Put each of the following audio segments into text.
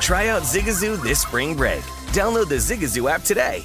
Try out Zigazoo this spring break. Download the Zigazoo app today.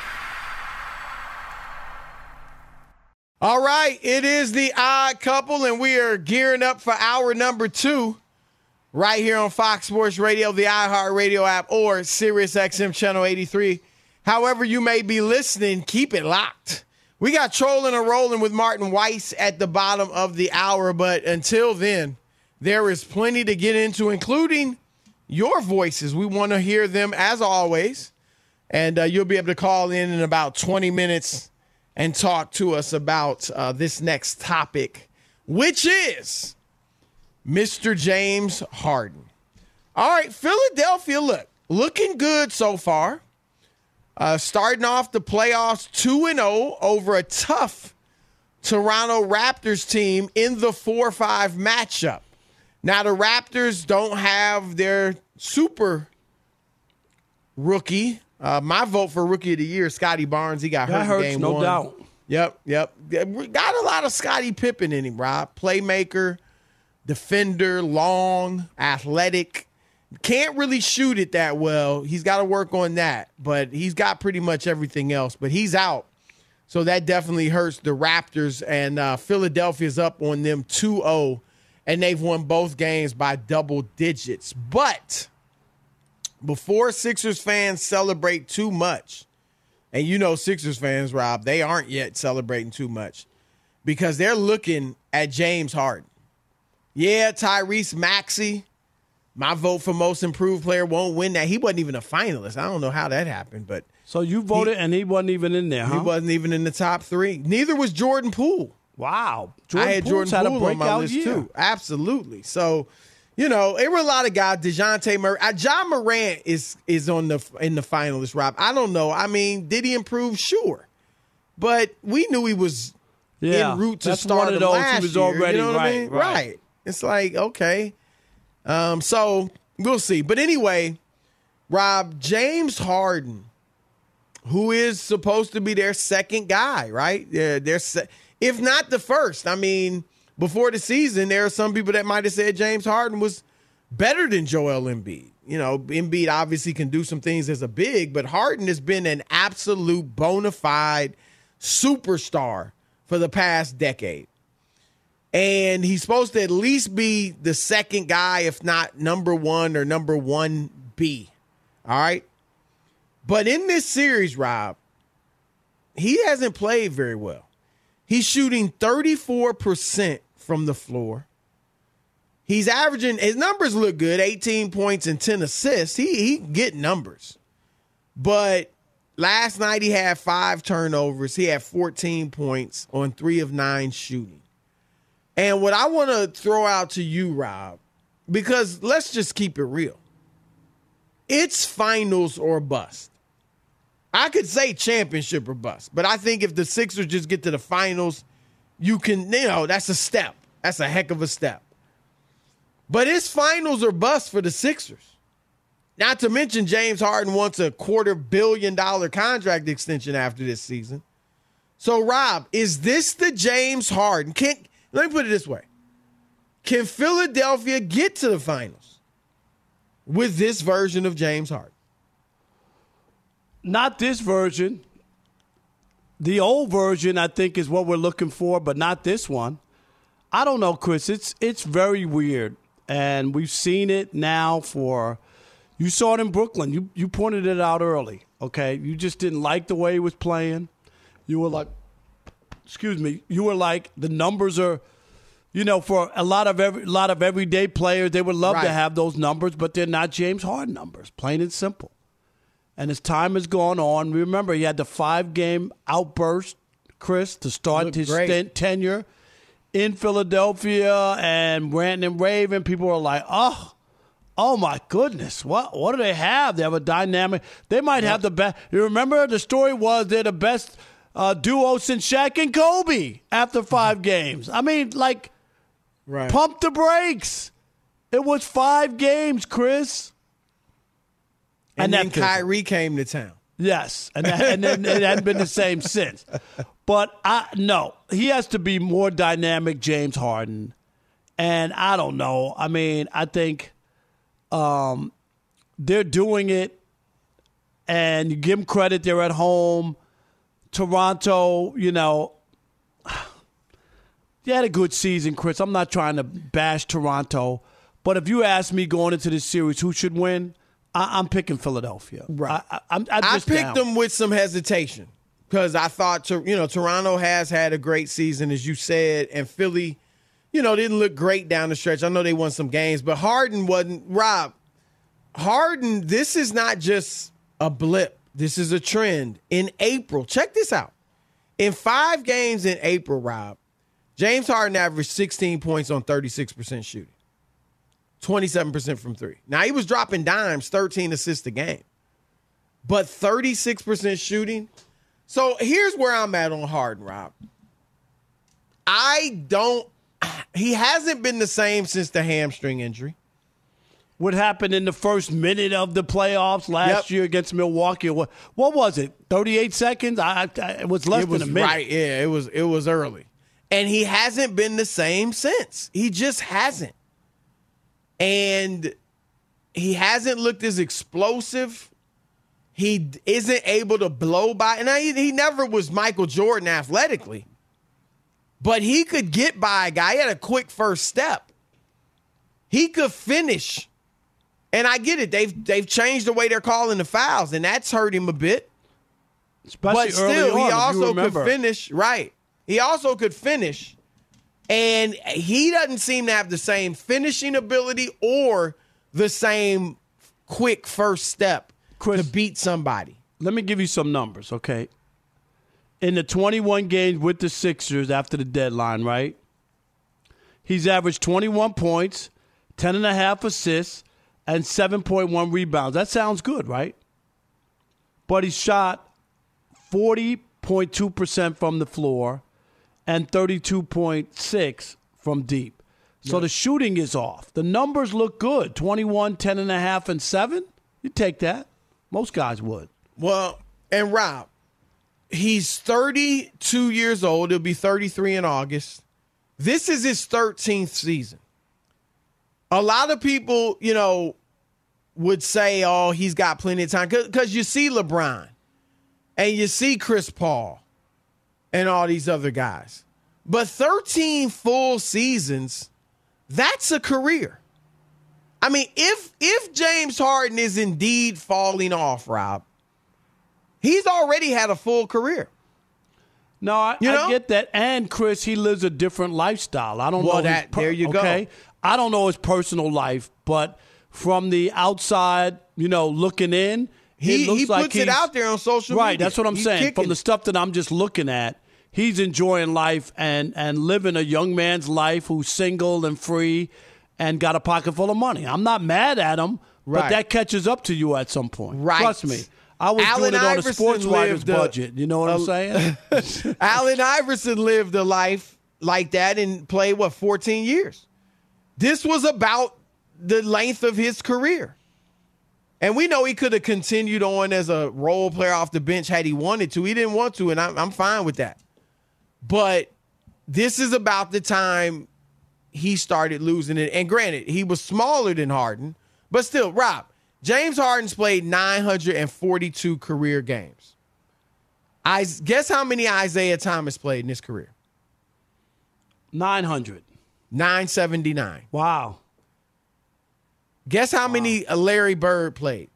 All right, it is the odd couple, and we are gearing up for hour number two right here on Fox Sports Radio, the iHeartRadio app, or SiriusXM Channel 83. However, you may be listening, keep it locked. We got trolling and rolling with Martin Weiss at the bottom of the hour, but until then, there is plenty to get into, including your voices. We want to hear them as always, and uh, you'll be able to call in in about 20 minutes and talk to us about uh, this next topic, which is Mr. James Harden. All right, Philadelphia, look, looking good so far. Uh, starting off the playoffs 2 and 0 over a tough Toronto Raptors team in the 4 5 matchup. Now, the Raptors don't have their super rookie, uh, my vote for rookie of the year, Scottie Barnes. He got that hurt hurts, in game no one. doubt. Yep, yep. Got a lot of Scottie Pippen in him, Rob. Playmaker, defender, long, athletic. Can't really shoot it that well. He's got to work on that, but he's got pretty much everything else. But he's out. So that definitely hurts the Raptors. And uh, Philadelphia's up on them 2 0, and they've won both games by double digits. But before Sixers fans celebrate too much, and you know Sixers fans, Rob, they aren't yet celebrating too much because they're looking at James Harden. Yeah, Tyrese Maxey my vote for most improved player won't win that. He wasn't even a finalist. I don't know how that happened, but so you voted he, and he wasn't even in there. Huh? He wasn't even in the top three. Neither was Jordan Poole. Wow, Jordan I had Poole's Jordan Poole on my list year. too. Absolutely. So, you know, there were a lot of guys. Dejounte Murray, uh, Ja Morant is is on the in the finalist. Rob, I don't know. I mean, did he improve? Sure, but we knew he was yeah, en route to start of last he was year. Already, you know what right, I mean? Right. right. It's like okay. Um, so we'll see. But anyway, Rob James Harden, who is supposed to be their second guy, right? Yeah, their se- if not the first. I mean, before the season, there are some people that might have said James Harden was better than Joel Embiid. You know, Embiid obviously can do some things as a big, but Harden has been an absolute bona fide superstar for the past decade. And he's supposed to at least be the second guy, if not number one or number one B. All right. But in this series, Rob, he hasn't played very well. He's shooting 34% from the floor. He's averaging his numbers look good, 18 points and 10 assists. He he get numbers. But last night he had 5 turnovers. He had 14 points on 3 of 9 shooting. And what I want to throw out to you, Rob, because let's just keep it real. It's finals or bust. I could say championship or bust, but I think if the Sixers just get to the finals, you can, you know, that's a step. That's a heck of a step. But it's finals or bust for the Sixers. Not to mention James Harden wants a quarter billion dollar contract extension after this season. So, Rob, is this the James Harden? Can let me put it this way Can Philadelphia get to the finals with this version of James Harden? Not this version. The old version, I think, is what we're looking for, but not this one. I don't know, Chris. It's it's very weird, and we've seen it now for. You saw it in Brooklyn. You you pointed it out early. Okay, you just didn't like the way he was playing. You were like, excuse me, you were like the numbers are, you know, for a lot of every a lot of everyday players, they would love right. to have those numbers, but they're not James Harden numbers, plain and simple. And as time has gone on, remember he had the five game outburst, Chris, to start his stint, tenure in Philadelphia and ranting and raving. People were like, oh, Oh my goodness! What what do they have? They have a dynamic. They might have the best. You remember the story was they're the best uh, duo since Shaq and Kobe after five games. I mean, like, right. pump the brakes. It was five games, Chris. And, then Kyrie came to town. Yes, and, that, and then it hadn't been the same since. But I no, he has to be more dynamic, James Harden. And I don't know. I mean, I think um, they're doing it, and you give them credit. They're at home. Toronto, you know, they had a good season, Chris. I'm not trying to bash Toronto, but if you ask me going into this series who should win, I, am picking Philadelphia. Right. I, I, I picked down. them with some hesitation because I thought, you know, Toronto has had a great season, as you said, and Philly, you know, didn't look great down the stretch. I know they won some games, but Harden wasn't. Rob, Harden, this is not just a blip. This is a trend. In April, check this out. In five games in April, Rob, James Harden averaged 16 points on 36% shooting, 27% from three. Now, he was dropping dimes, 13 assists a game, but 36% shooting. So here's where I'm at on Harden, Rob. I don't, he hasn't been the same since the hamstring injury what happened in the first minute of the playoffs last yep. year against Milwaukee. What, what was it? Thirty eight seconds. I, I, it was less it was than a minute. Right? Yeah, it was. It was early, and he hasn't been the same since. He just hasn't, and he hasn't looked as explosive. He isn't able to blow by, and I, he never was Michael Jordan athletically, but he could get by a guy. He had a quick first step. He could finish and I get it. They've they've changed the way they're calling the fouls, and that's hurt him a bit. Especially but still, on, he also could finish. Right. He also could finish. And he doesn't seem to have the same finishing ability or the same quick first step Chris, to beat somebody. Let me give you some numbers, okay? In the 21 games with the Sixers after the deadline, right? He's averaged 21 points, 10 and a half assists, and 7.1 rebounds. That sounds good, right? But he shot 40.2% from the floor and 32.6 from deep. So the shooting is off. The numbers look good. 21, 10 and a half and 7. You take that. Most guys would. Well, and Rob, he's 32 years old. He'll be 33 in August. This is his 13th season. A lot of people, you know, would say, oh, he's got plenty of time. Because you see LeBron and you see Chris Paul and all these other guys. But 13 full seasons, that's a career. I mean, if if James Harden is indeed falling off, Rob, he's already had a full career. No, I, You know? I get that. And Chris, he lives a different lifestyle. I don't Well, know. his that- there you go. I don't know his personal life, but from the outside, you know, looking in, He he like puts it out there on social Right, media. that's what I'm He's saying. kicking From the stuff that I'm just looking at, he's enjoying life and and living a young man's life who's single and free and got a pocket full of money. I'm not mad at him, but that catches up to you at some point. Right. Trust me. I was Allen doing it on a sports writer's a- budget. You know what I'm saying? Allen Iverson lived a life like that and played what 14 years. This was about the length of his career. And we know he could have continued on as a role player off the bench had he wanted to. He didn't want to, and I'm, I'm fine with that. But this is about the time he started losing it. And granted, he was smaller than Harden, but still, Rob, James Harden's played 942 career games. I guess how many Isiah Thomas played in his career? 900. 979. Wow. Guess how many uh, Larry Bird played?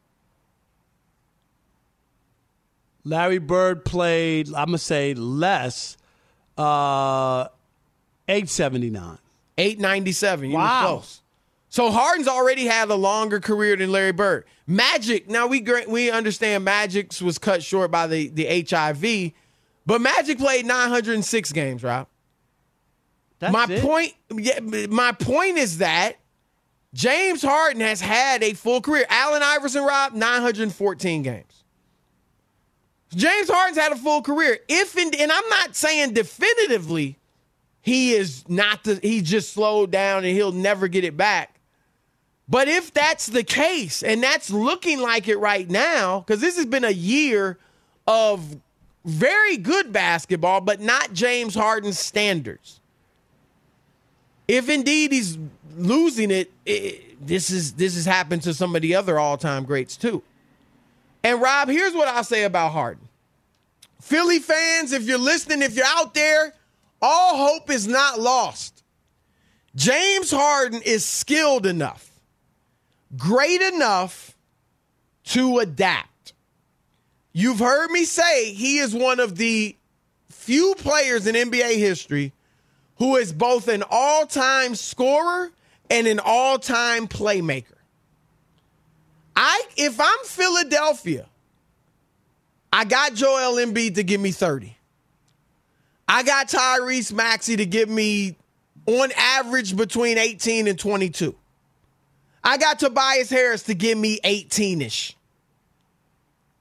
Larry Bird played, I'm going to say less, uh, 879. 897. You Wow. close. So Harden's already had a longer career than Larry Bird. Magic, now we we understand Magic's was cut short by the, the HIV, but Magic played 906 games, Rob. That's my it? point yeah, my point is that James Harden has had a full career. Allen Iverson, Rob, 914 games. James Harden's had a full career. If and, and I'm not saying definitively he is not the he just slowed down and he'll never get it back. But if that's the case, and that's looking like it right now, because this has been a year of very good basketball, but not James Harden's standards. If indeed he's losing it, it this is this has happened to some of the other all-time greats too. And Rob, here's what I'll say about Harden. Philly fans, if you're listening, if you're out there, all hope is not lost. James Harden is skilled enough, great enough to adapt. You've heard me say he is one of the few players in NBA history who is both an all time scorer and an all time playmaker. I if I'm Philadelphia, I got Joel Embiid to give me 30. I got Tyrese Maxey to give me on average between 18 and 22. I got Tobias Harris to give me 18ish.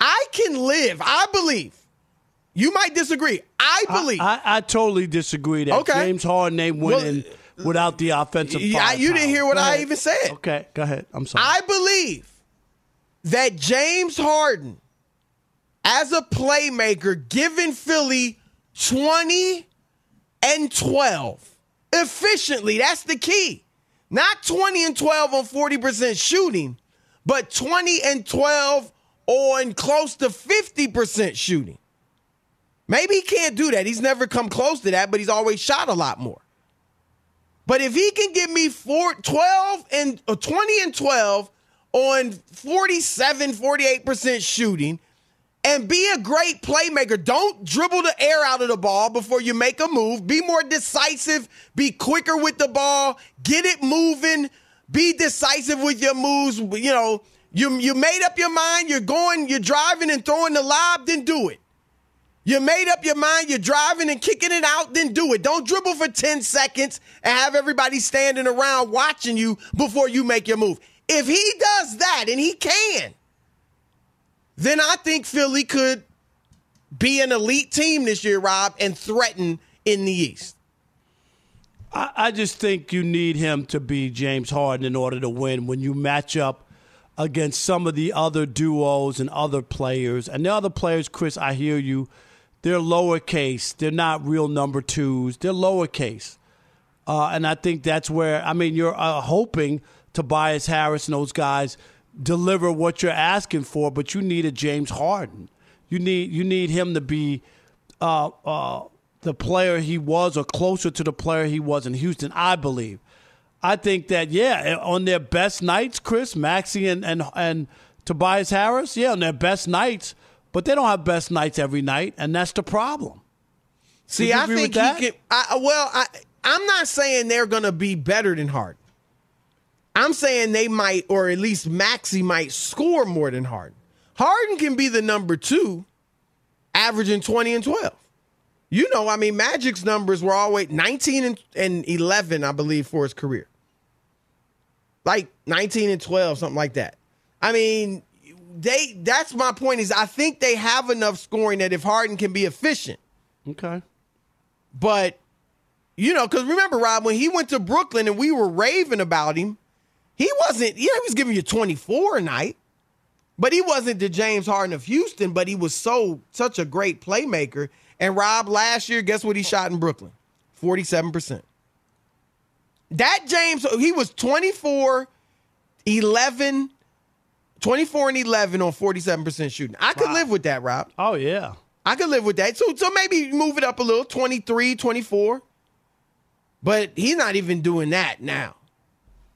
I can live, I believe. You might disagree. I believe. I, I, I totally disagree that Okay. James Harden ain't winning without the offensive Yeah, you didn't hear what Go I ahead. even said. Okay, go ahead. I'm sorry. I believe that James Harden, as a playmaker, giving Philly 20 and 12 efficiently, that's the key. Not 20 and 12 on 40% shooting, but 20 and 12 on close to 50% shooting. Maybe he can't do that. He's never come close to that, but he's always shot a lot more. But if he can give me four, 12 and uh, 20 and 12 on 47, 48% shooting and be a great playmaker, don't dribble the air out of the ball before you make a move. Be more decisive, be quicker with the ball, get it moving, Be decisive with your moves. You know, you you made up your mind. You're going. You're driving and throwing the lob. Then do it. You made up your mind, you're driving and kicking it out, then do it. Don't dribble for 10 seconds and have everybody standing around watching you before you make your move. If he does that, and he can, then I think Philly could be an elite team this year, Rob, and threaten in the East. I, I just think you need him to be James Harden in order to win when you match up against some of the other duos and other players. And the other players, Chris, I hear you they're lowercase. They're not real number twos. They're lowercase. Uh, and I think that's where, I mean, you're uh, hoping Tobias Harris and those guys deliver what you're asking for, but you need a James Harden. You need you need him to be uh, uh, the player he was or closer to the player he was in Houston, I believe. I think that, yeah, on their best nights, Chris, Maxey and, and, and Tobias Harris, yeah, on their best nights – but they don't have best nights every night, and that's the problem. See, I think he can. I, well, I, I'm not saying they're going to be better than Harden. I'm saying they might, or at least Maxey might score more than Harden. Harden can be the number two, averaging 20 and 12. You know, I mean, Magic's numbers were always 19 and, and 11, I believe, for his career. Like 19 and 12, something like that. I mean, they that's my point is I think they have enough scoring that if Harden can be efficient. Okay. But you know, because remember, Rob, when he went to Brooklyn and we were raving about him, he wasn't, yeah, he was giving you 24 a night. But he wasn't the James Harden of Houston, but he was so such a great playmaker. And Rob, last year, guess what he shot in Brooklyn? 47%. That James, he was 24, 11, 24 and 11 on 47% shooting. I could wow. live with that, Rob. Oh, yeah. I could live with that. So, so maybe move it up a little 23, 24. But he's not even doing that now.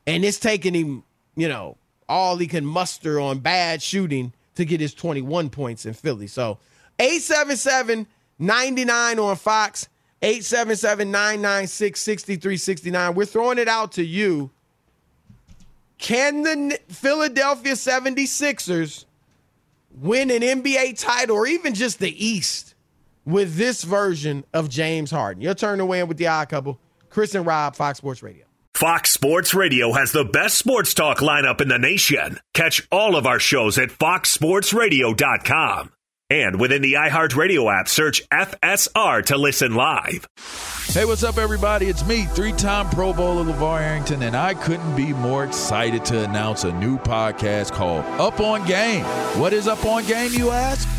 And it's taking him, you know, all he can muster on bad shooting to get his 21 points in Philly. So 877 99 on Fox, 877 996 6369. We're throwing it out to you. Can the Philadelphia 76ers win an NBA title or even just the East with this version of James Harden? Your turn to win with the odd couple. Chris and Rob, Fox Sports Radio. Fox Sports Radio has the best sports talk lineup in the nation. Catch all of our shows at foxsportsradio.com. And within the iHeartRadio app, search FSR to listen live. Hey, what's up, everybody? It's me, three time Pro Bowler LeVar Arrington, and I couldn't be more excited to announce a new podcast called Up on Game. What is Up on Game, you ask?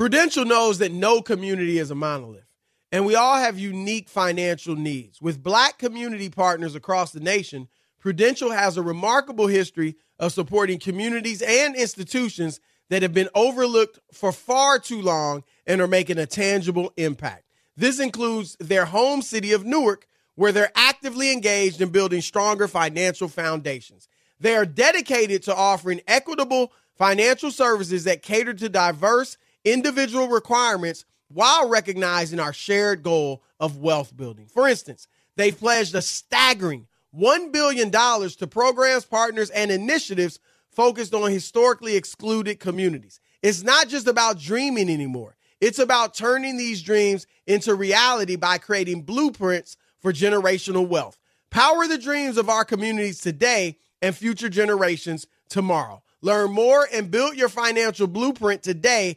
Prudential knows that no community is a monolith, and we all have unique financial needs. With black community partners across the nation, Prudential has a remarkable history of supporting communities and institutions that have been overlooked for far too long and are making a tangible impact. This includes their home city of Newark, where they're actively engaged in building stronger financial foundations. They are dedicated to offering equitable financial services that cater to diverse individual requirements while recognizing our shared goal of wealth building. For instance, they've pledged a staggering $1 billion to programs, partners, and initiatives focused on historically excluded communities. It's not just about dreaming anymore. It's about turning these dreams into reality by creating blueprints for generational wealth. Power the dreams of our communities today and future generations tomorrow. Learn more and build your financial blueprint today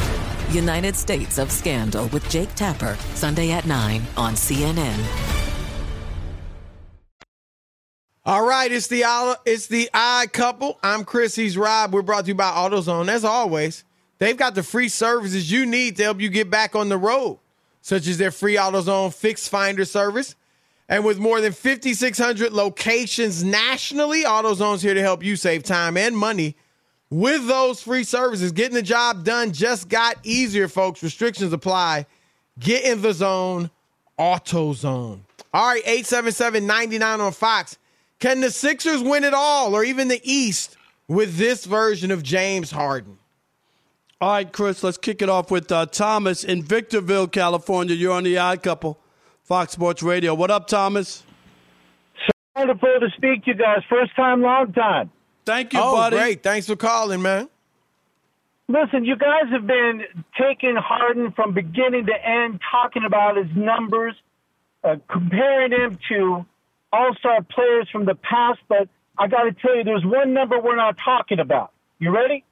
United States of Scandal with Jake Tapper, Sunday at 9 on CNN. All right, it's the it's the odd couple. I'm Chris. He's Rob. We're brought to you by AutoZone. As always, they've got the free services you need to help you get back on the road, such as their free AutoZone Fix Finder service. And with more than 5,600 locations nationally, AutoZone's here to help you save time and money with those free services. Getting the job done just got easier, folks. Restrictions apply. Get in the zone, AutoZone. All right, 877 99 on Fox. Can the Sixers win it all or even the East with this version of James Harden? All right, Chris, let's kick it off with uh, Thomas in Victorville, California. You're on the Odd Couple, Fox Sports Radio. What up, Thomas? So wonderful to speak to you guys. First time, long time. Thank you, oh, buddy. great. Thanks for calling, man. Listen, you guys have been taking Harden from beginning to end, talking about his numbers, uh, comparing him to all star players from the past, but I got to tell you, there's one number we're not talking about. You ready?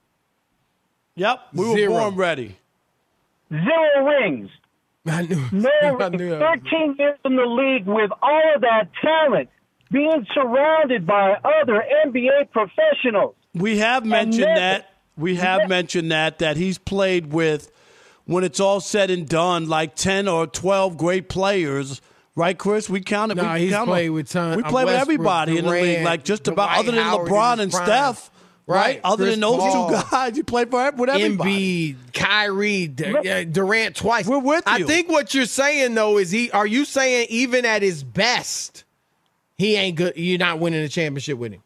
Yep, we Zero. were born ready. Zero rings. I knew. No I rings. knew that. 13 years in the league with all of that talent, being surrounded by other NBA professionals. We have mentioned never- that. We have mentioned that that he's played with, when it's all said and done, like ten or twelve great players. Right, Chris? We counted. Nah, we he's count played with ton- We uh, play with Westbrook, everybody in the league, like just about Dwight other than Howard LeBron and prime. Steph. Right. Other Chris than those Paul. two guys, you played for with everybody. Embiid, Kyrie, D- Durant twice. We're with you. I think what you're saying though is he. Are you saying even at his best, he ain't good? You're not winning a championship with him.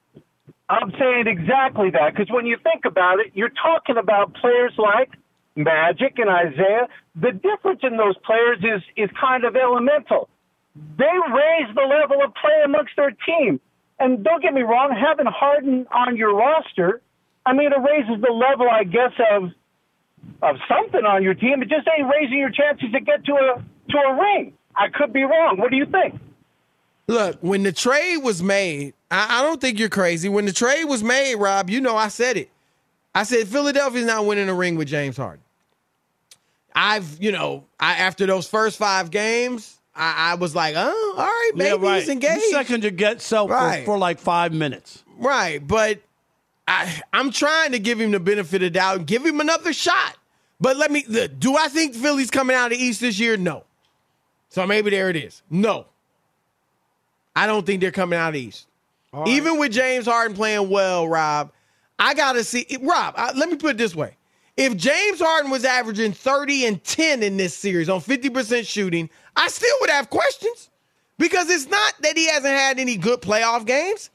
I'm saying exactly that because when you think about it, you're talking about players like Magic and Isiah. The difference in those players is is kind of elemental. they raise the level of play amongst their team. And don't get me wrong, having Harden on your roster, I mean, it raises the level, I guess, of of something on your team. It just ain't raising your chances to get to a to a ring. I could be wrong. What do you think? Look, when the trade was made, I, I don't think you're crazy. When the trade was made, Rob, you know I said it. I said Philadelphia's not winning a ring with James Harden. I've, you know, I after those first five games, I, I was like, oh, all right, maybe yeah, right. he's engaged. You second your get self Right. for, for like five minutes. Right, but I, I'm trying to give him the benefit of doubt and give him another shot. But let me, look, do I think Philly's coming out of the East this year? No. So maybe there it is. No. I don't think they're coming out East. Even with James Harden playing well, Rob, I got to see. Rob, I, let me put it this way. If James Harden was averaging 30 and 10 in this series on 50% shooting, I still would have questions because it's not that he hasn't had any good playoff games.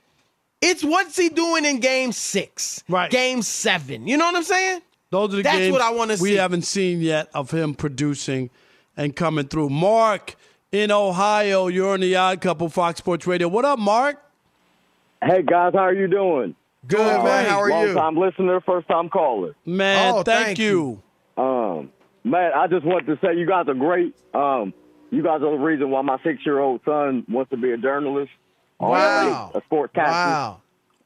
It's what's he doing in game six, right? Game seven. You know what I'm saying? Those are the That's games what I want to see. we haven't seen yet of him producing and coming through. Mark in Ohio, you're on the Odd Couple Fox Sports Radio. What up, Mark? Hey guys, how are you doing? Good man. How are you? Long you? time listener, first time caller. Man, Oh, thank, thank you. Um, man, I just want to say you guys are great. Um, you guys are the reason why my six year old son wants to be a journalist. or Wow. A sportscaster. Wow.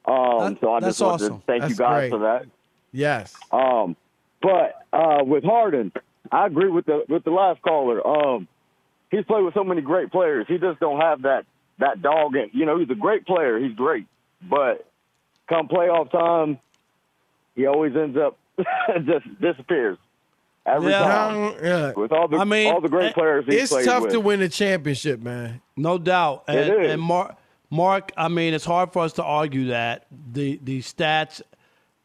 Um, so I just want awesome. to thank That's you guys great. for that. Yes. Um, but uh, with Harden, I agree with the with the last caller. Um, he's played with so many great players. He just don't have that that dog. In, you know, he's a great player. He's great, but come playoff time, he always ends up just disappears every Yeah. time. Yeah. With all the I mean, all the great eh, players he's played with. It's played tough with. to win a championship, man. No doubt. And, It is. and Mark, Mark, I mean, it's hard for us to argue that the the stats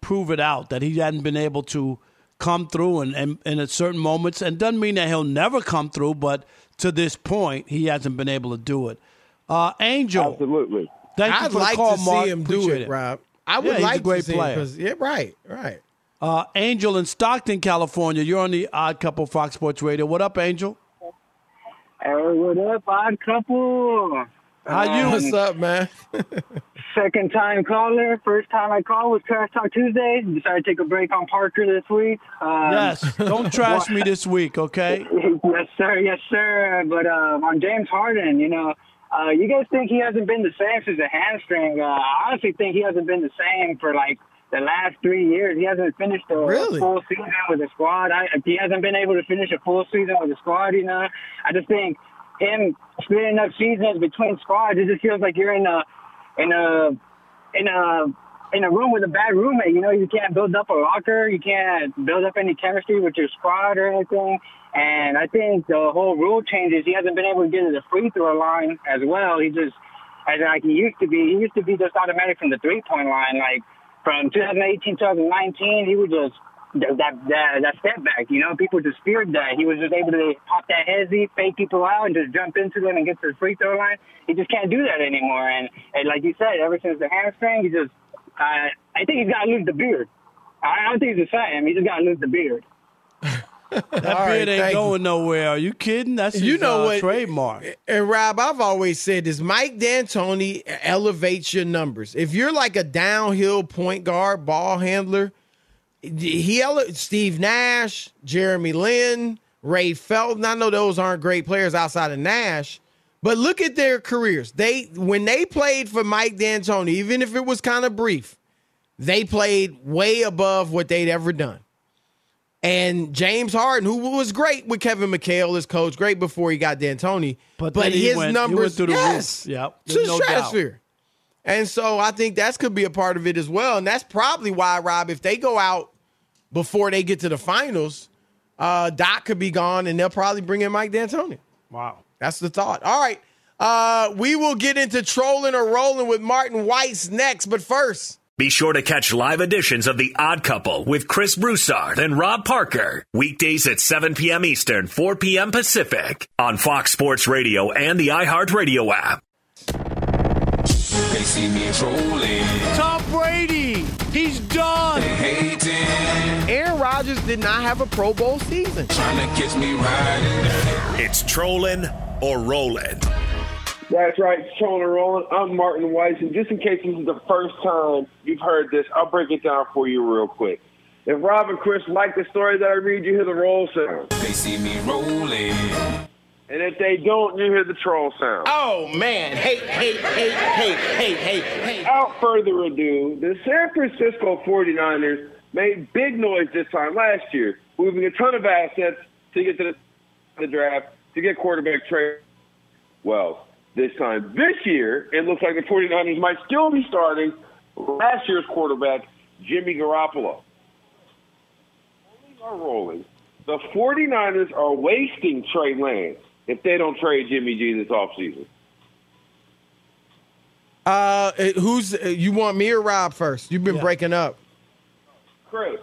prove it out that he hadn't been able to come through and, and, and at certain moments, and doesn't mean that he'll never come through, but to this point, he hasn't been able to do it. Uh, Angel, absolutely. Thank you I'd for like the call, to Mark. see him do Appreciate it, Rob. I would Yeah, he's a like great to see player. because yeah, right, right. Uh, Angel in Stockton, California. You're on the Odd Couple Fox Sports Radio. What up, Angel? Hey, what up, odd couple? How you? Um, What's up, man? Second time caller. First time I called was Trash Talk Tuesday. Decided to take a break on Parker this week. Um, Yes. Don't trash me this week, okay? yes, sir. Yes, sir. But um, on James Harden, you know, uh, you guys think he hasn't been the same since the hamstring? Uh, I honestly think he hasn't been the same for like the last three years. He hasn't finished a Really? full season with the squad. I, he hasn't been able to finish a full season with the squad. You know, I just think him splitting up seasons between squads, it just feels like you're in a in a in a in a room with a bad roommate. You know, you can't build up a locker, you can't build up any chemistry with your squad or anything. And I think the whole rule changes. He hasn't been able to get to the free throw line as well. He just as like he used to be. He used to be just automatic from the three point line. Like from 2018 2019, he would just that that that, that step back. You know, people just feared that he was just able to pop that hezzy, fake people out, and just jump into them and get to the free throw line. He just can't do that anymore. And, and like you said, ever since the hamstring, he just uh, I think he's got to lose the beard. I I don't think he's the same. He just got to lose the beard. That All right, beard ain't thank you. going nowhere. Are you kidding? That's his, You know uh, what? trademark. And Rob, I've always said this: Mike D'Antoni elevates your numbers. If you're like a downhill point guard, ball handler, he Steve Nash, Jeremy Lin, Ray Felton. I know those aren't great players outside of Nash, but look at their careers. They when they played for Mike D'Antoni, even if it was kind of brief, they played way above what they'd ever done. And James Harden, who was great with Kevin McHale as coach, great before he got D'Antoni, but, he his went- numbers, through the roof. yes, Yep, to no doubt. Stratosphere. And so I think that could be a part of it as well. And that's probably why, Rob, if they go out before they get to the finals, uh, Doc could be gone and they'll probably bring in Mike D'Antoni. Wow. That's the thought. All right. Uh, we will get into trolling or rolling with Martin Weiss next. But first, Be sure to catch live editions of The Odd Couple with Chris Broussard and Rob Parker. Weekdays at 7 p.m. Eastern, 4 p.m. Pacific on Fox Sports Radio and the iHeartRadio app. They see me trolling. Tom Brady, he's done. Aaron Rodgers did not have a Pro Bowl season. Trying to catch me riding dirty. It's trolling or rolling That's right, Trolling and Rolling. I'm Martin Weiss, and just in case this is the first time you've heard this, I'll break it down for you real quick. If Rob and Chris like the story that I read, you hear the roll sound. They see me rolling. And if they don't, you hear the troll sound. Oh man, hey, hey, hey, hey, hey, hey, hey. Without further ado, the San Francisco 49ers made big noise this time last year, moving a ton of assets to get to the, draft to get quarterback trade. Well, this time this year, it looks like the 49ers might still be starting last year's quarterback, Jimmy Garoppolo. Are rolling. The 49ers are wasting Trey Lance if they don't trade Jimmy G this offseason. Uh, who's uh, you want me or Rob first? You've been Yeah. breaking up. Chris.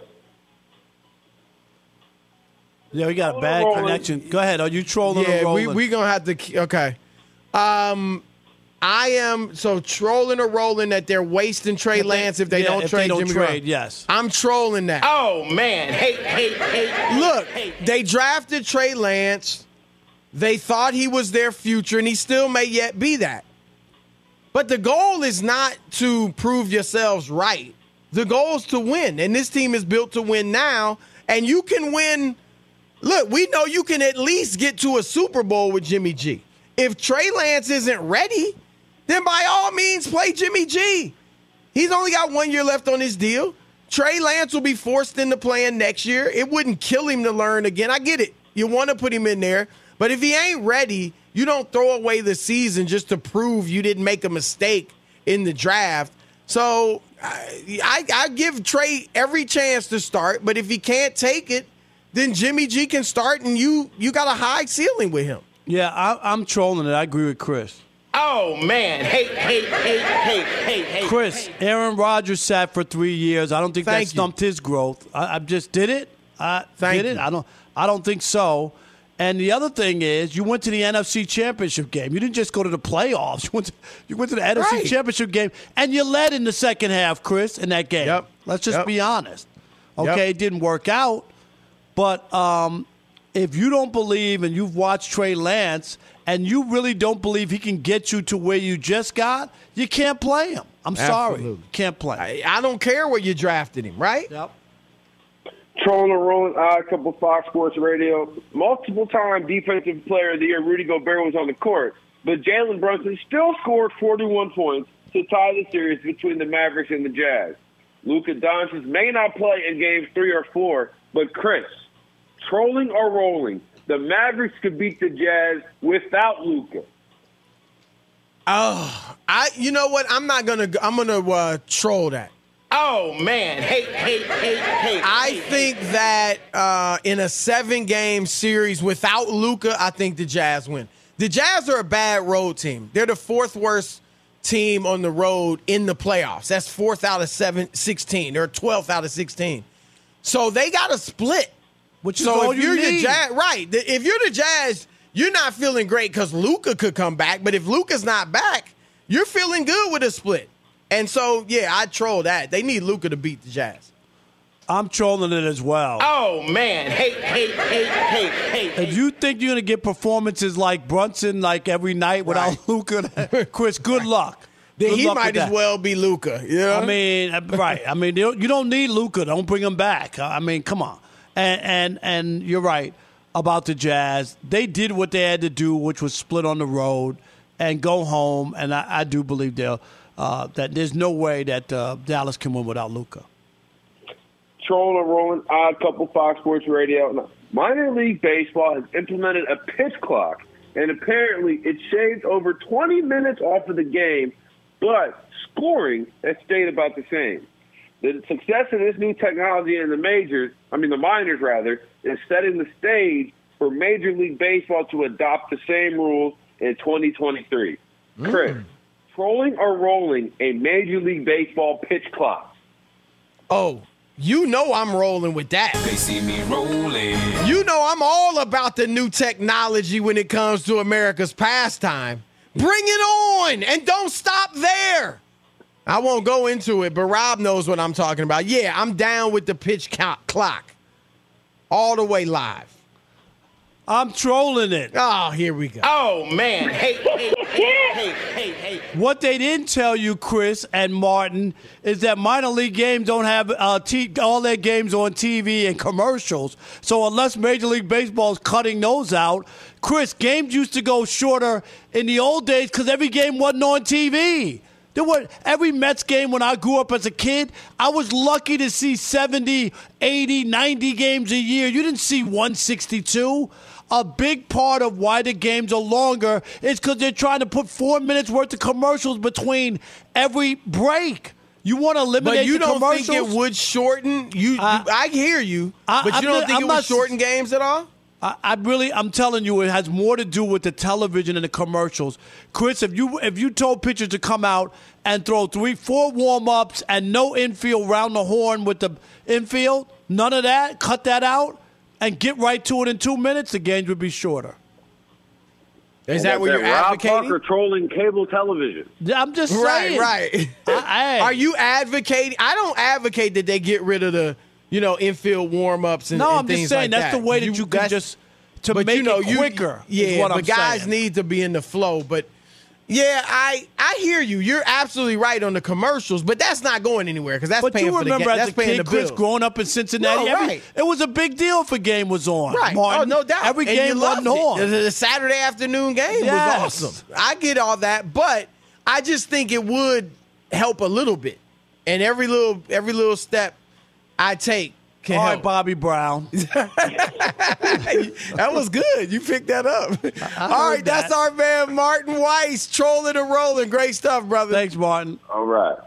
Yeah, we got a bad rolling. connection. Go ahead. Are you trolling Yeah, we rolling? we gonna have to. Okay. Um, I am so trolling or rolling that they're wasting Trey If they- Lance if they yeah, don't if they trade don't Jimmy trade, Garoppolo. yes. I'm trolling that. Oh man, hey, hey, hey. Look, they drafted Trey Lance. They thought he was their future, and he still may yet be that. But the goal is not to prove yourselves right. The goal is to win, and this team is built to win now. And you can win. Look, we know you can at least get to a Super Bowl with Jimmy G. If Trey Lance isn't ready, then by all means play Jimmy G. He's only got one year left on his deal. Trey Lance will be forced into playing next year. It wouldn't kill him to learn again. I get it. You want to put him in there, but if he ain't ready, you don't throw away the season just to prove you didn't make a mistake in the draft. So I, I, I give Trey every chance to start, but if he can't take it, then Jimmy G can start, and you you got a high ceiling with him. yeah, I, I'm trolling it. I agree with Chris. Oh man, hey, hey, hey, hey, hey, hey. Chris, Aaron Rodgers sat for three years. I don't think Thank that you. stumped his growth. I, I just did it. I Thank did it. you. I don't. I don't think so. And the other thing is, you went to the NFC Championship game. You didn't just go to the playoffs. You went to, you went to the NFC Right. Championship game, and you led in the second half, Chris, in that game. Yep. Let's just Yep. be honest. Yep. Okay, it didn't work out, but um, if you don't believe and you've watched Trey Lance and you really don't believe he can get you to where you just got, you can't play him. I'm sorry, can't play. I, I don't care where you drafted him, right? Yep. Trolling and rolling, odd couple Fox Sports Radio. Multiple time defensive player of the year, Rudy Gobert was on the court, but Jalen Brunson still scored 41 points to tie the series between the Mavericks and the Jazz. Luka Doncic may not play in games three or four, but Chris, trolling or rolling, the Mavericks could beat the Jazz without Luka. Oh, I. You know what? I'm not gonna. I'm gonna uh, troll that. Oh man, hey, hey, hey, hey. I think that uh, in a seven-game series without Luka, I think the Jazz win. The Jazz are a bad road team. They're the fourth worst team on the road in the playoffs. That's fourth out of seven, 16. They're 12th out of 16. So they got a split. Which is so all if you you're the need. Jazz, right? If you're the Jazz, you're not feeling great because Luka could come back. But if Luka's not back, you're feeling good with a split. And so, yeah, I troll that. They need Luka to beat the Jazz. I'm trolling it as well. Oh man, hey, hey, hey, hey, hey. If you think you're gonna get performances like Brunson like every night without Luka, Chris, good luck. Good he luck might as that. well be Luka. You know? I mean, uh, right? I mean, you don't- you don't need Luka. Don't bring him back. I mean, come on. And and and you're right about the Jazz. They did what they had to do, which was split on the road and go home. And I, I do believe they'll uh, that there's no way that uh, Dallas can win without Luka. Trolling and rolling, odd couple Fox Sports Radio. Minor League Baseball has implemented a pitch clock, and apparently it shaved over 20 minutes off of the game, but scoring has stayed about the same. The success of this new technology in the majors, I mean the minors rather, is setting the stage for Major League Baseball to adopt the same rules in 2023. Chris, trolling or rolling a Major League Baseball pitch clock? Oh, you know I'm rolling with that. They see me rolling. You know I'm all about the new technology when it comes to America's pastime. Bring it on and don't stop there. I won't go into it, but Rob knows what I'm talking about. Yeah, I'm down with the pitch count clock. All the way live. I'm trolling it. Oh, here we go. Oh man. Hey, hey, Hey, hey, hey. What they didn't tell you, Chris and Martin, is that minor league games don't have uh, t- all their games on TV and commercials. So unless Major League Baseball is cutting those out, Chris, games used to go shorter in the old days because every game wasn't on TV. There were every Mets game when I grew up as a kid, I was lucky to see 70, 80, 90 games a year. You didn't see 162. A big part of why the games are longer is because they're trying to put four minutes worth of commercials between every break. You want to eliminate But you don't think it would shorten? You, you I hear you, I- but you I'm don't not- think I'm it would not- shorten games at all? I, I really, I'm telling you, it has more to do with the television and the commercials. Chris, if you if you told pitchers to come out and throw three, four warm ups and no infield round the horn with the infield, none of that, cut that out, and get right to it in two minutes, the games would be shorter. Is that what you're Rob advocating? Parker trolling cable television. I'm just saying. right. I- Are you advocating? I don't advocate that they get rid of the, you know, infield warm ups and No, and I'm just saying like that's that. the way that you can just to make you know, it you- quicker. Yeah, is what but I'm guys saying. need to be in the flow. But yeah, I I hear you. You're absolutely right on the commercials, but that's not going anywhere because that's But paying you for the remember ga- as that's a paying kid, the Chris, bill. growing up in Cincinnati, No, every- right. it was a big deal if a game was on. Right. Oh, Martin. Oh, no doubt. Every And game it. on. The, the Saturday afternoon game Yes. was awesome. I get all that, but I just think it would help a little bit. And every little every little step I take can All right, help. Bobby Brown. that was good. You picked that up. All right, heard that's that. our man Martin Weiss trolling and rolling. Great stuff, brother. Thanks, Martin. All right.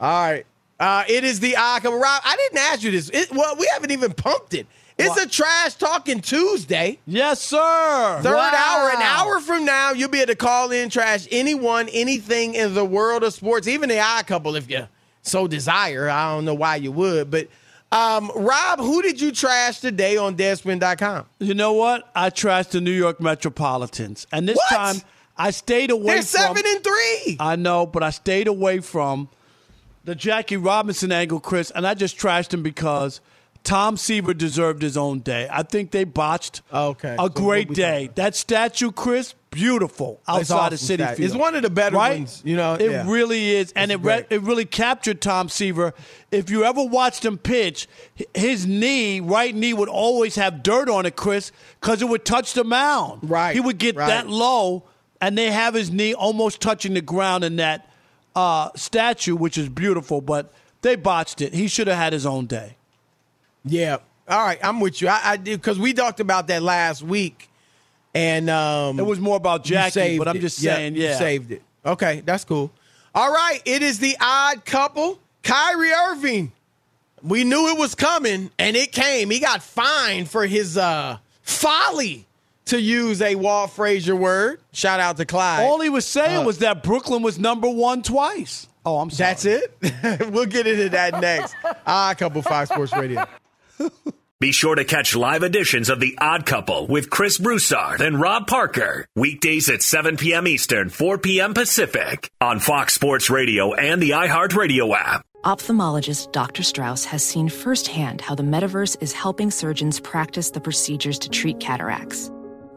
All right. Uh, it is the I come Rob. I didn't ask you this. It, well, we haven't even pumped it. It's a trash talking Tuesday. Yes, sir. Third Wow. hour, an hour from now, you'll be able to call in trash anyone, anything in the world of sports, even the odd couple if you so desire. I don't know why you would, but um, Rob, who did you trash today on Deadspin.com? You know what? I trashed the New York Metropolitans, and this What? time I stayed away They're from. seven and three. I know, but I stayed away from the Jackie Robinson angle, Chris, and I just trashed him because Tom Seaver deserved his own day. I think they botched Okay. a So great day. That statue, Chris, beautiful outside awesome of City stat. Field. It's one of the better right? ones, you know, It yeah. really is, and It's it re- it really captured Tom Seaver. If you ever watched him pitch, his knee, right knee, would always have dirt on it, Chris, because it would touch the mound. Right, He would get right. that low, and they have his knee almost touching the ground in that uh, statue, which is beautiful, but they botched it. He should have had his own day. Yeah. All right, I'm with you. I, I did because we talked about that last week, and um, It was more about Jackie, but I'm it. just Yeah, saying, you yeah. saved it. Okay, that's cool. All right, it is the odd couple, Kyrie Irving. We knew it was coming, and it came. He got fined for his uh, folly, to use a Walt Frazier word. Shout out to Clyde. All he was saying Uh, was that Brooklyn was number one twice. Oh, I'm sorry. That's it. we'll get into that next. Odd couple, Five Sports Radio. Be sure to catch live editions of The Odd Couple with Chris Broussard and Rob Parker. Weekdays at 7 p.m. Eastern, 4 p.m. Pacific on Fox Sports Radio and the iHeartRadio app. Ophthalmologist Dr. Strauss has seen firsthand how the metaverse is helping surgeons practice the procedures to treat cataracts.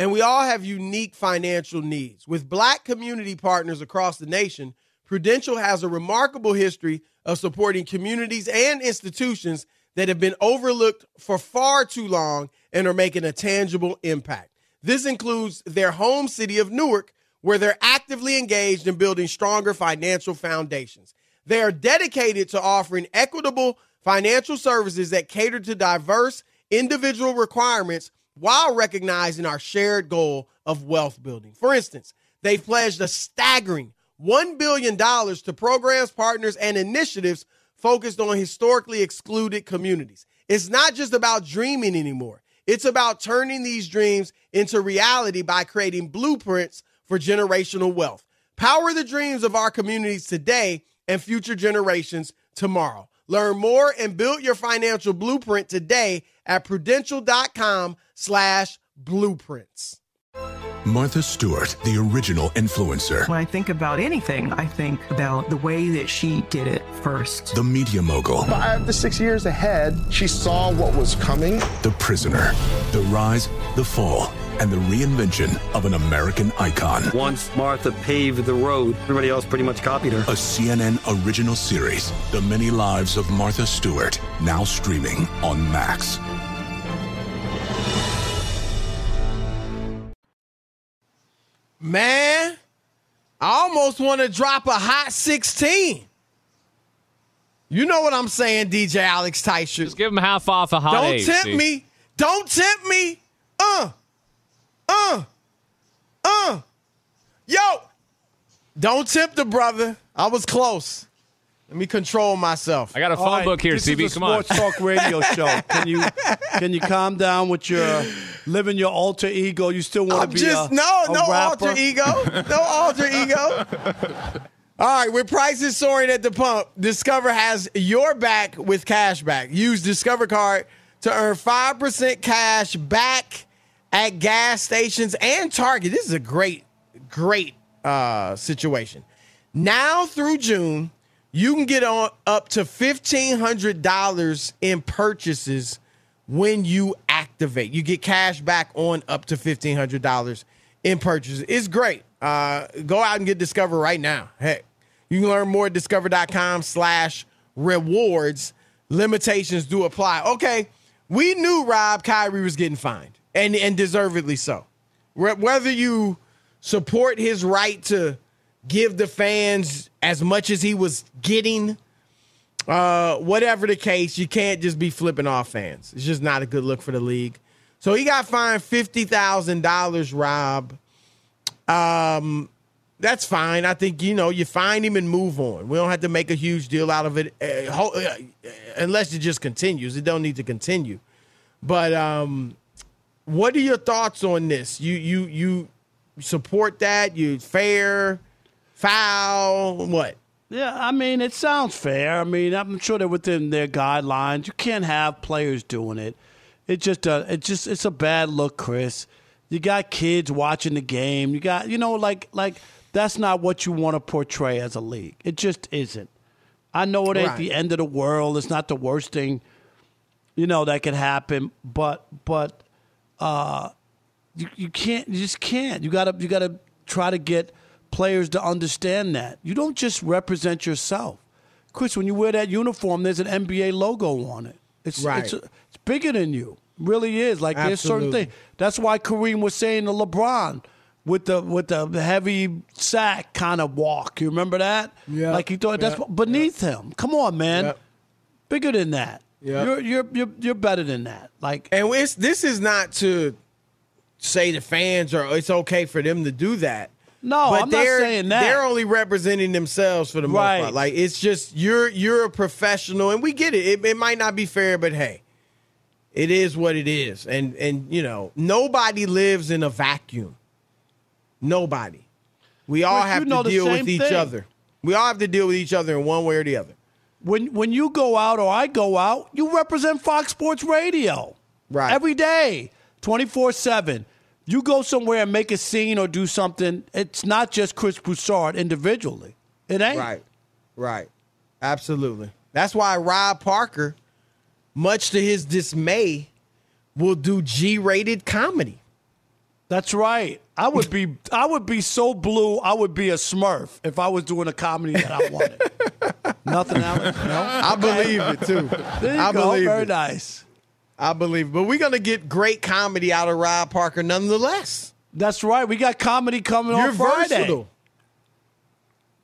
and we all have unique financial needs. With black community partners across the nation, Prudential has a remarkable history of supporting communities and institutions that have been overlooked for far too long and are making a tangible impact. This includes their home city of Newark, where they're actively engaged in building stronger financial foundations. They are dedicated to offering equitable financial services that cater to diverse individual requirements while recognizing our shared goal of wealth building. For instance, they pledged a staggering $1 billion to programs, partners, and initiatives focused on historically excluded communities. It's not just about dreaming anymore. It's about turning these dreams into reality by creating blueprints for generational wealth. Power the dreams of our communities today and future generations tomorrow. Learn more and build your financial blueprint today at prudential.com slash blueprints. Martha Stewart, the original influencer. When I think about anything, I think about the way that she did it first. The media mogul. Five to six years ahead, she saw what was coming. The prisoner. The rise, the fall, and the reinvention of an American icon. Once Martha paved the road, everybody else pretty much copied her. A CNN original series, The Many Lives of Martha Stewart, now streaming on Max. Man, I almost want to drop a hot 16. You know what I'm saying, DJ Alex Teicher. Just give him half off a hot Don't eight, tempt see? me. Don't tempt me. Uh. Uh. Uh. Yo. Don't tempt the brother. I was close. Let me control myself. I got a phone All right, book here, this CB. Is a Come on. Sports Talk Radio show. Can you can you calm down with your living your alter ego? You still want to be just a, no, a no rapper? alter ego, no alter ego. All right, with prices soaring at the pump, Discover has your back with cash back. Use Discover card to earn five percent cash back at gas stations and Target. This is a great, great uh, situation. Now through June, you can get on up to fifteen hundred dollars in purchases when you activate. You get cash back on up to fifteen hundred dollars in purchases. It's great. Uh, go out and get Discover right now. Hey, you can learn more at discover.com slash rewards. Limitations do apply. Okay, we knew Rob Kyrie was getting fined, and, and deservedly so. Whether you support his right to give the fans as much as he was getting, uh, whatever the case, you can't just be flipping off fans. It's just not a good look for the league. So he got fined fifty thousand dollars, Rob. Um, that's fine. I think you know you find him and move on. We don't have to make a huge deal out of it, uh, ho- uh, unless it just continues. It don't need to continue. But um, what are your thoughts on this? You you you support that? You fair, foul? What? Yeah, I mean, it sounds fair. I mean, I'm sure they're within their guidelines. You can't have players doing it. It just uh, it just it's a bad look, Chris. You got kids watching the game. You got you know like like that's not what you want to portray as a league. It just isn't. I know it ain't Right. the end of the world. It's not the worst thing, you know, that could happen. But but uh, you you can't you just can't. You gotta you gotta try to get players to understand that you don't just represent yourself. Chris, when you wear that uniform, there's an NBA logo on it. It's Right. it's, it's bigger than you. Really is. Like there's certain Absolutely. things. That's why Kareem was saying to LeBron with the with the heavy sack kind of walk. You remember that? Yeah. Like he thought that's Yeah. beneath him. Come on, man. Yep. Bigger than that. Yep. You're you're you're you're better than that. Like And it's, this is not to say the fans are it's okay for them to do that. No, but I'm not they're, saying that. They're only representing themselves for the Right. most part. Like it's just you're you're a professional, and we get it. it. It might not be fair, but hey, it is what it is. And and you know nobody lives in a vacuum. Nobody. We all have to deal with each thing. other. We all have to deal with each other in one way or the other. When when you go out or I go out, you represent Fox Sports Radio. Right. Every day, 24/7. You go somewhere and make a scene or do something, it's not just Chris Broussard individually. It ain't. Right. Right. Absolutely. That's why Rob Parker, much to his dismay, will do G-rated comedy. That's right. I would be I would be so blue, I would be a smurf if I was doing a comedy that I wanted. Nothing else. No? I believe it too. There you I go. believe Very it. nice. I believe it. But we're gonna get great comedy out of Rob Parker nonetheless. That's right. We got comedy coming You're on Friday. versatile.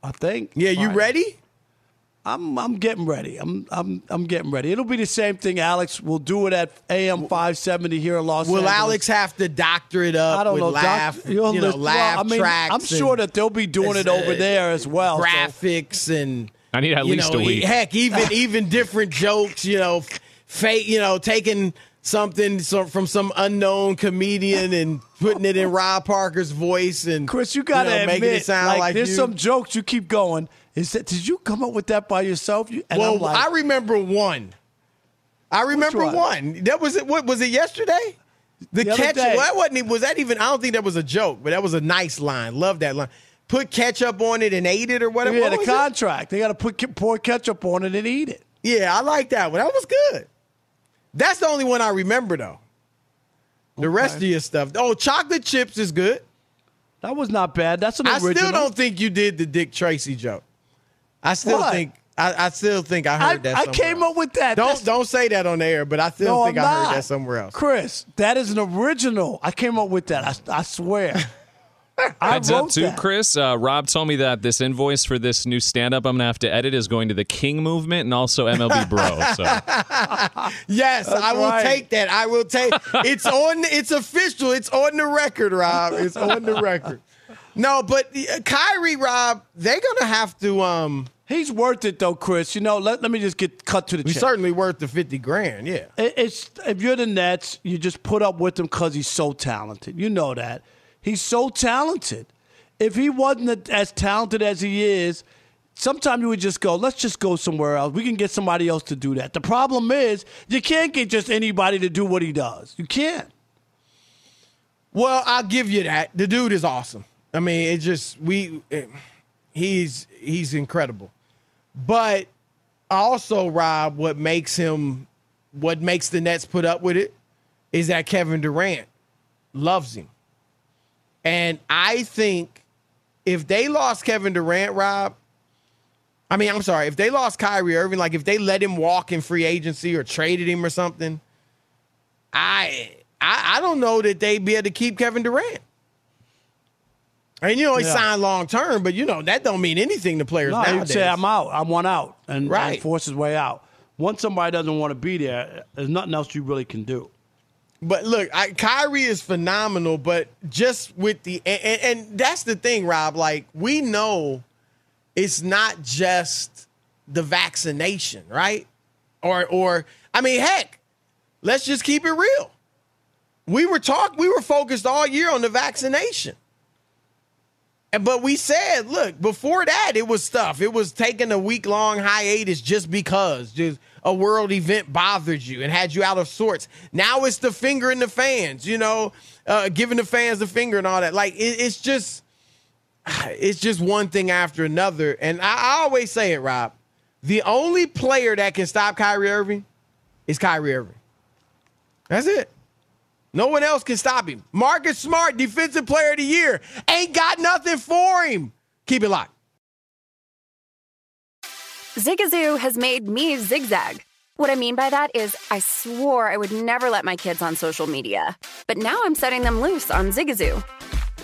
I think. Yeah, you ready? I'm I'm getting ready. I'm I'm I'm getting ready. It'll be the same thing. Alex We'll do it at AM 570 here in Los Will Angeles. Will Alex have to doctor it up I don't with know. laugh, Doc, you'll know, list- well, I mean, tracks? I'm sure that they'll be doing it uh, over there as well. so- graphics and I need at least know, a week. Heck, even even different jokes. You know, fake. You know, taking something from some unknown comedian and putting it in Rob Parker's voice and Chris, you gotta know, admit, making it sound like, like, there's you. some jokes you keep going. Is that did you come up with that by yourself? And well, I'm like, I remember one. I remember one? one. That was it. What was it yesterday? The, The ketchup. Well, that wasn't. even- Was that even? I don't think that was a joke, but that was a nice line. Love that line. Put ketchup on it and ate it or whatever. yeah, What the was it? contract. They got to put pour ketchup on it and eat it. Yeah, I like that one. That was good. That's the only one I remember though. The rest of your stuff. Oh, chocolate chips is good. That was not bad. That's an I original. still don't think you did the Dick Tracy joke. I still What? think I, I still think I I, heard that. I came else. up with that. Don't That's- don't say that on the air, but I still No, think I'm I not. heard that somewhere else. Chris, that is an original. I came up with that. I, I swear. I Heads up too, that. Chris. Uh, Rob told me that this invoice for this new stand-up I'm gonna have to edit is going to the King movement and also MLB Bro. So Yes, That's I will right. take that. I will take. It's on. It's official. It's on the record, Rob. It's on the record. No, but uh, Kyrie, Rob, they're gonna have to. Um, He's worth it though, Chris. You know, let, let me just get cut to the he's chase. certainly worth the fifty grand. Yeah. It- It's if you're the Nets, you just put up with him because he's so talented. You know that he's so talented. If he wasn't as talented as he is, sometimes you would just go, "Let's just go somewhere else. We can get somebody else to do that." The problem is you can't get just anybody to do what he does. You can't. Well, I'll give you that. The dude is awesome. I mean, it just we it- he's he's incredible. But also, Rob, what makes him what makes the Nets put up with it is that Kevin Durant loves him. And I think if they lost Kevin Durant, Rob, I mean, I'm sorry, if they lost Kyrie Irving, like if they let him walk in free agency or traded him or something, I I, I don't know that they'd be able to keep Kevin Durant. And you know he Yeah. signed long term, but you know that don't mean anything to players No, nowadays. say, "I'm out. I want out," and, Right. and force his way out. Once somebody doesn't want to be there, there's nothing else you really can do. But look, I, Kyrie is phenomenal, but just with the and, and, and that's the thing, Rob. Like we know, it's not just the vaccination, right? Or or I mean, heck, let's just keep it real. We were talk we were focused all year on the vaccination. But we said, look, before that, it was stuff. It was taking a week long hiatus just because. Just a world event bothered you and had you out of sorts. Now it's the finger in the fans, you know, uh, giving the fans the finger and all that. Like it, it's just, it's just one thing after another. And I, I always say it, Rob. The only player that can stop Kyrie Irving is Kyrie Irving. That's it. No one else can stop him. Marcus Smart, defensive player of the year, ain't got nothing for him. Keep it locked. Zigazoo has made me zigzag. What I mean by that is, I swore I would never let my kids on social media, but now I'm setting them loose on Zigazoo.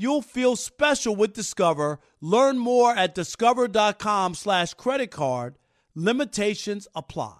you'll feel special with Discover. Learn more at discover.com slash credit card. Limitations apply.